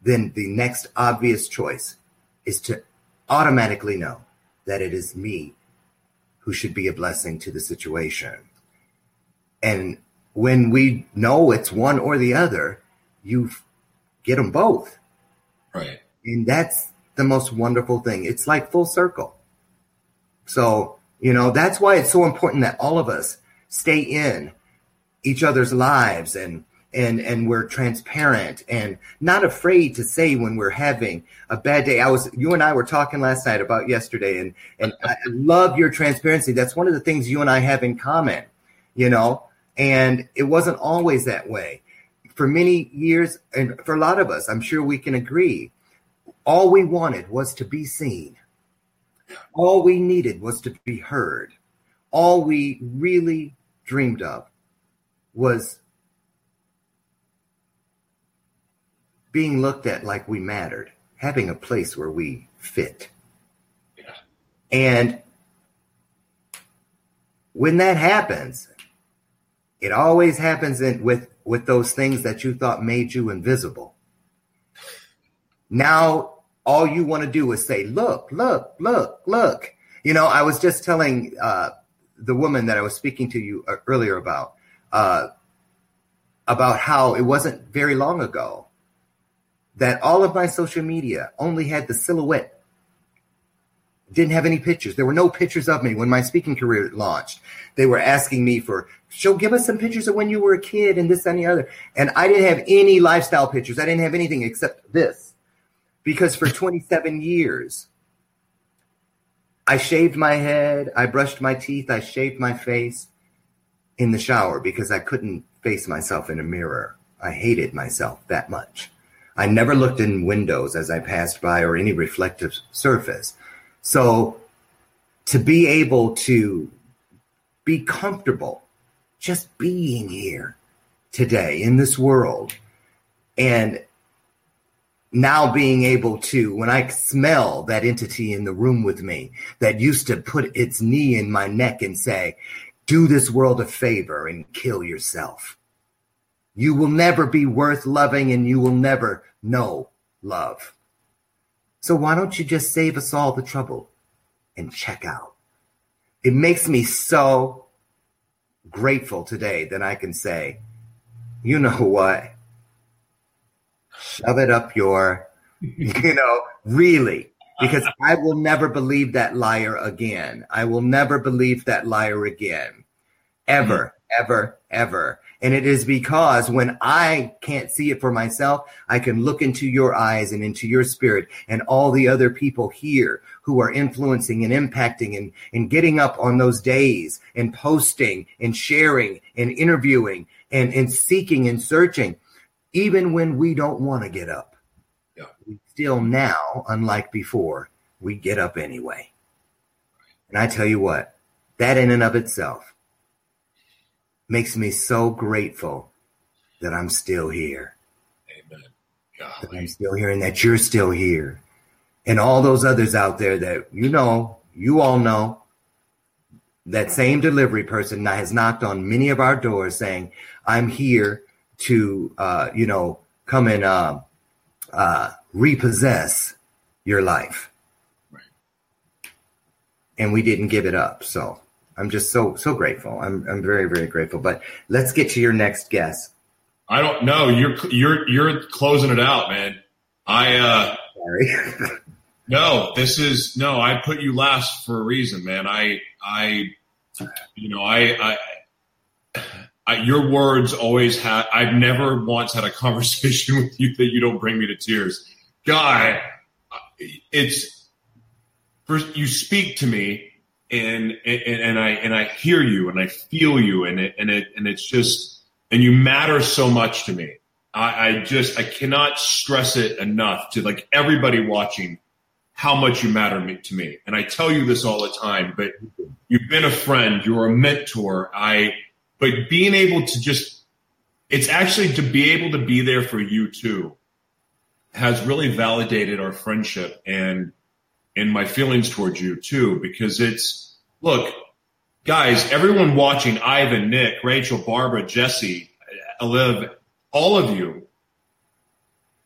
then the next obvious choice is to automatically know that it is me who should be a blessing to the situation. And when we know it's one or the other, you get them both. Right. And that's the most wonderful thing. It's like full circle. So, you know, that's why it's so important that all of us stay in each other's lives and and and we're transparent and not afraid to say when we're having a bad day. I was you and I were talking last night about yesterday and and I love your transparency. That's one of the things you and I have in common, you know. And it wasn't always that way. For many years and for a lot of us, I'm sure we can agree, all we wanted was to be seen. All we needed was to be heard. All we really dreamed of was being looked at like we mattered, having a place where we fit. Yeah. And when that happens, it always happens in, with with those things that you thought made you invisible. Now all you want to do is say, "Look, look, look, look." You know, I was just telling uh, the woman that I was speaking to you uh, earlier about uh, about how it wasn't very long ago that all of my social media only had the silhouette didn't have any pictures. There were no pictures of me when my speaking career launched. They were asking me for, show, give us some pictures of when you were a kid and this and the other. And I didn't have any lifestyle pictures. I didn't have anything except this because for 27 years, I shaved my head, I brushed my teeth, I shaved my face in the shower because I couldn't face myself in a mirror. I hated myself that much. I never looked in windows as I passed by or any reflective surface. So to be able to be comfortable just being here today in this world and now being able to when i smell that entity in the room with me that used to put its knee in my neck and say do this world a favor and kill yourself you will never be worth loving and you will never know love so why don't you just save us all the trouble and check out? It makes me so grateful today that I can say, you know <laughs> what? Shove it up your, <laughs> you know, really, because I will never believe that liar again. I will never believe that liar again. Ever, ever, ever. And it is because when I can't see it for myself, I can look into your eyes and into your spirit and all the other people here who are influencing and impacting and, and getting up on those days and posting and sharing and interviewing and, and seeking and searching, even when we don't want to get up. Yeah. We still now, unlike before, we get up anyway. And I tell you what, that in and of itself makes me so grateful that I'm still here. Amen. That I'm still here and that you're still here. And all those others out there that you know, you all know, that same delivery person that has knocked on many of our doors saying, I'm here to, uh, you know, come and uh, uh, repossess your life. Right. And we didn't give it up. So I'm just so, so grateful. I'm, I'm very, very grateful. But let's get to your next guest. I don't know. You're you're you're closing it out, man. I uh Sorry. <laughs> no, this is no, I put you last for a reason, man. I I you know, I I, I your words always had I've never once had a <laughs> conversation with you that you don't bring me to tears. Guy, it's first you speak to me and and, and I and I hear you and I feel you and it and it and it's just and you matter so much to me. I, I just I cannot stress it enough to like everybody watching how much you matter to me. And I tell you this all the time, but you've been a friend, you're a mentor. I but being able to just it's actually to be able to be there for you too has really validated our friendship and and my feelings towards you too because it's look guys, everyone watching, Ivan, Nick, Rachel, Barbara, Jesse, Olive, all of you,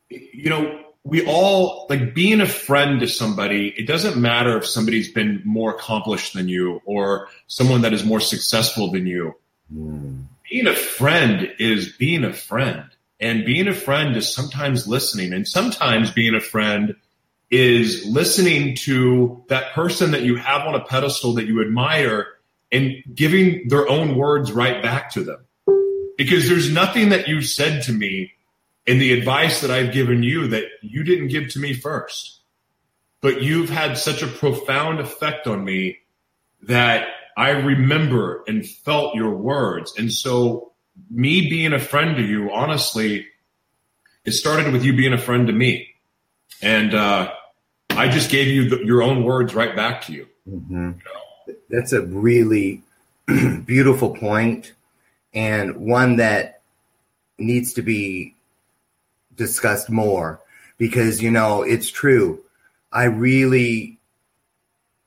you know, we all like being a friend to somebody. It doesn't matter if somebody's been more accomplished than you or someone that is more successful than you. Mm. Being a friend is being a friend. And being a friend is sometimes listening. And sometimes being a friend is listening to that person that you have on a pedestal that you admire and giving their own words right back to them. Because there's nothing that you said to me in the advice that I've given you that you didn't give to me first. But you've had such a profound effect on me that I remember and felt your words. And so, me being a friend to you, honestly, it started with you being a friend to me. And uh, I just gave you the, your own words right back to you. Mm-hmm. you know? That's a really <clears throat> beautiful point and one that needs to be discussed more because, you know, it's true. I really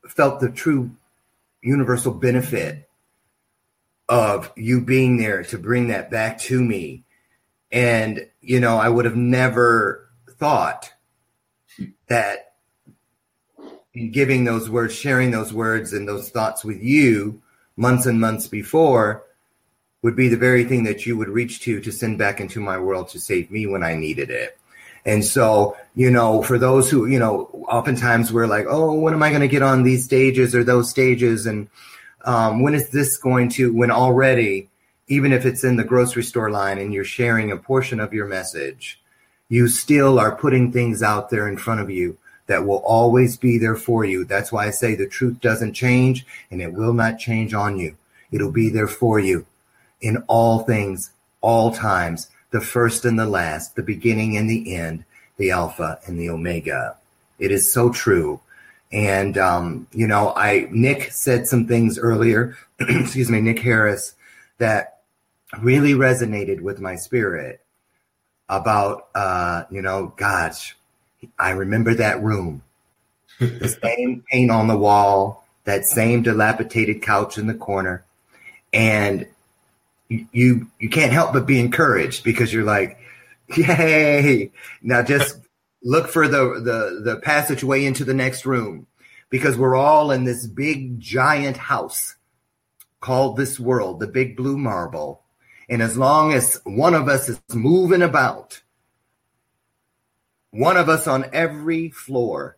felt the true universal benefit of you being there to bring that back to me. And, you know, I would have never thought that in giving those words, sharing those words and those thoughts with you months and months before would be the very thing that you would reach to to send back into my world to save me when I needed it. And so, you know, for those who, you know, oftentimes we're like, oh, when am I going to get on these stages or those stages? And um, when is this going to, when already, even if it's in the grocery store line and you're sharing a portion of your message, you still are putting things out there in front of you that will always be there for you. That's why I say the truth doesn't change and it will not change on you. It'll be there for you in all things, all times the first and the last, the beginning and the end, the Alpha and the Omega. It is so true. And, um, you know, I, Nick said some things earlier, <clears throat> excuse me, Nick Harris, that really resonated with my spirit about, uh, you know, gosh, I remember that room, the <laughs> same paint on the wall, that same dilapidated couch in the corner. And you you can't help but be encouraged because you're like, yay! Now just <laughs> look for the the the passageway into the next room because we're all in this big giant house called this world, the big blue marble. And as long as one of us is moving about, one of us on every floor,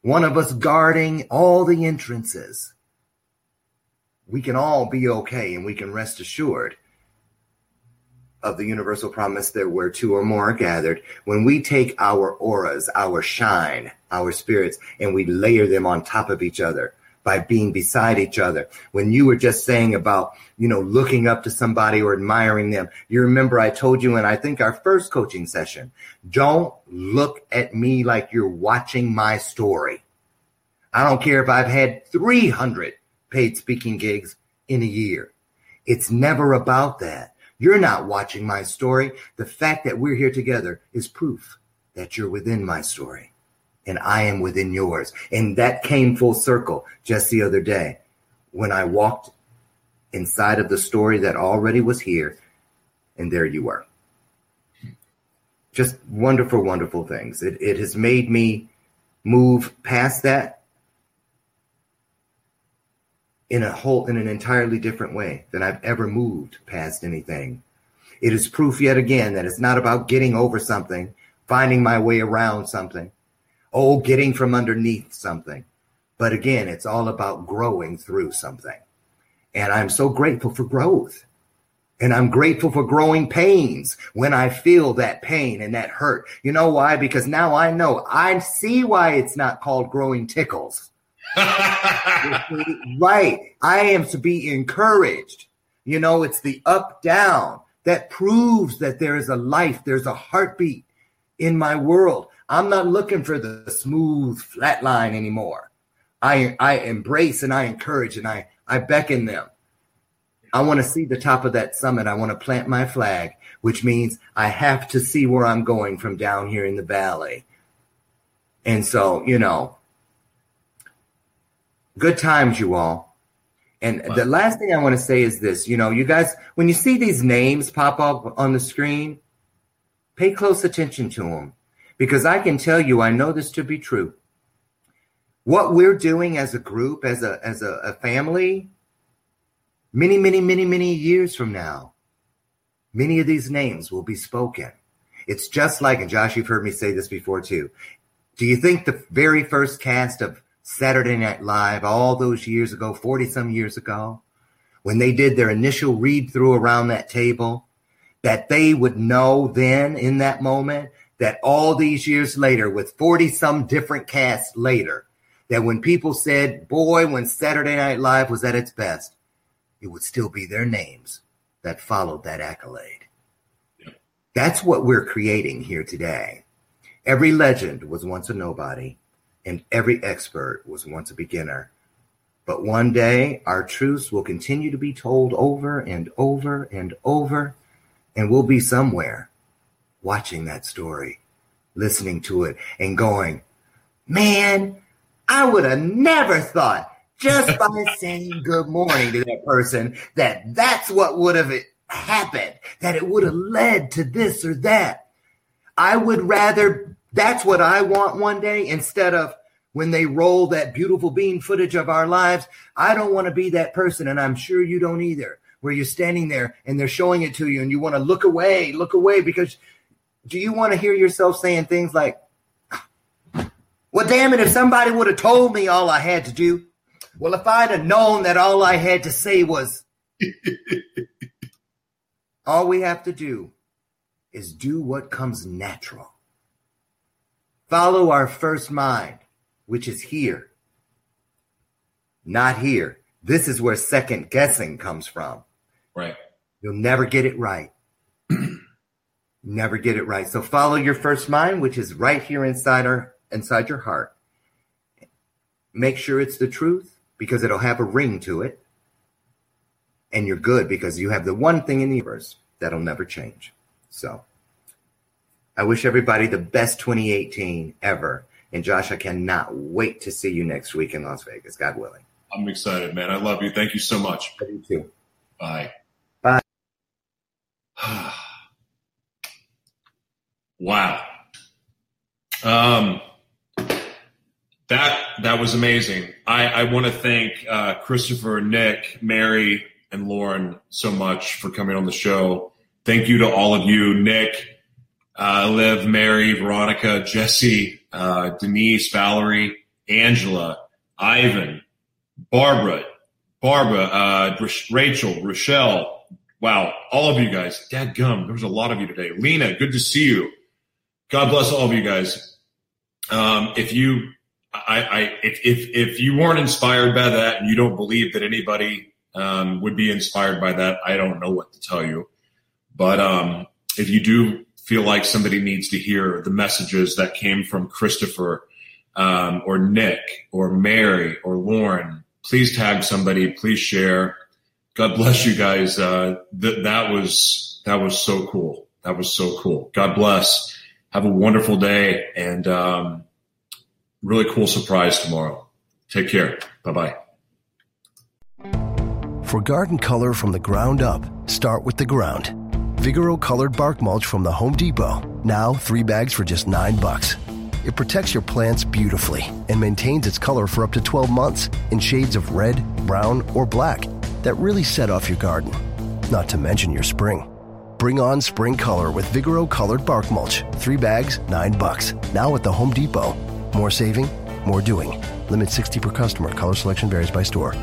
one of us guarding all the entrances, we can all be okay and we can rest assured of the universal promise that where two or more are gathered, when we take our auras, our shine, our spirits, and we layer them on top of each other by being beside each other. When you were just saying about, you know, looking up to somebody or admiring them, you remember I told you in, I think, our first coaching session, don't look at me like you're watching my story. I don't care if I've had 300 paid speaking gigs in a year. It's never about that. You're not watching my story. The fact that we're here together is proof that you're within my story and I am within yours. And that came full circle just the other day when I walked inside of the story that already was here and there you were. Just wonderful, wonderful things. It, it has made me move past that in a whole in an entirely different way than I've ever moved past anything. It is proof yet again that it's not about getting over something, finding my way around something, oh, getting from underneath something. But again, it's all about growing through something. And I'm so grateful for growth. And I'm grateful for growing pains when I feel that pain and that hurt. You know why? Because now I know I see why it's not called growing tickles <laughs> right. I am to be encouraged. You know, it's the up down that proves that there is a life, there's a heartbeat in my world. I'm not looking for the smooth flat line anymore. I I embrace and I encourage and I I beckon them. I want to see the top of that summit. I want to plant my flag, which means I have to see where I'm going from down here in the valley. And so, you know, Good times, you all. And the last thing I want to say is this, you know, you guys, when you see these names pop up on the screen, pay close attention to them because I can tell you, I know this to be true. What we're doing as a group, as a, as a, a family, many, many, many, many years from now, many of these names will be spoken. It's just like, and Josh, you've heard me say this before too. Do you think the very first cast of Saturday Night Live all those years ago, 40 some years ago, when they did their initial read through around that table, that they would know then in that moment that all these years later, with 40 some different casts later, that when people said, boy, when Saturday Night Live was at its best, it would still be their names that followed that accolade. That's what we're creating here today. Every legend was once a nobody and every expert was once a beginner. But one day, our truths will continue to be told over and over and over, and we'll be somewhere watching that story, listening to it, and going, Man, I would have never thought just by <laughs> saying good morning to that person that that's what would have happened, that it would have led to this or that. I would rather that's what I want one day instead of when they roll that beautiful bean footage of our lives. I don't want to be that person, and I'm sure you don't either, where you're standing there and they're showing it to you and you want to look away, look away because do you want to hear yourself saying things like, well, damn it, if somebody would have told me all I had to do, well, if I'd have known that all I had to say was, <laughs> all we have to do is do what comes natural. Follow our first mind, which is here, not here. This is where second guessing comes from. Right. You'll never get it right. <clears throat> never get it right. So follow your first mind, which is right here inside our inside your heart. Make sure it's the truth because it'll have a ring to it. And you're good because you have the one thing in the universe that'll never change. So I wish everybody the best 2018 ever. And Josh, I cannot wait to see you next week in Las Vegas, God willing. I'm excited, man. I love you. Thank you so much. Love you too. Bye. Bye. <sighs> wow. Um, that that was amazing. I, I want to thank uh, Christopher, Nick, Mary, and Loren so much for coming on the show. Thank you to all of you, Nick, uh, Liv, Mary, Veronica, Jesse, uh, Denise, Valerie, Angela, Ivan, Barbara, Barbara, uh, Rachel, Rochelle. Wow, all of you guys. Dad gum. There was a lot of you today. Lena, good to see you. God bless all of you guys. Um, if you, I, I, if, if, if you weren't inspired by that and you don't believe that anybody um, would be inspired by that, I don't know what to tell you. But um, if you do feel like somebody needs to hear the messages that came from Christopher um, or Nick or Mary or Loren, please tag somebody. Please share. God bless you guys. Uh, th- that was that was so cool. That was so cool. God bless. Have a wonderful day and um, really cool surprise tomorrow. Take care. Bye bye. For garden color from the ground up, start with the ground. Vigoro colored bark mulch from the Home Depot. Now three bags for just nine bucks. It protects your plants beautifully and maintains its color for up to 12 months in shades of red, brown, or black that really set off your garden. Not to mention your spring. Bring on spring color with Vigoro colored bark mulch. Three bags, nine bucks. Now at the Home Depot. More saving, more doing. Limit 60 per customer. Color selection varies by store.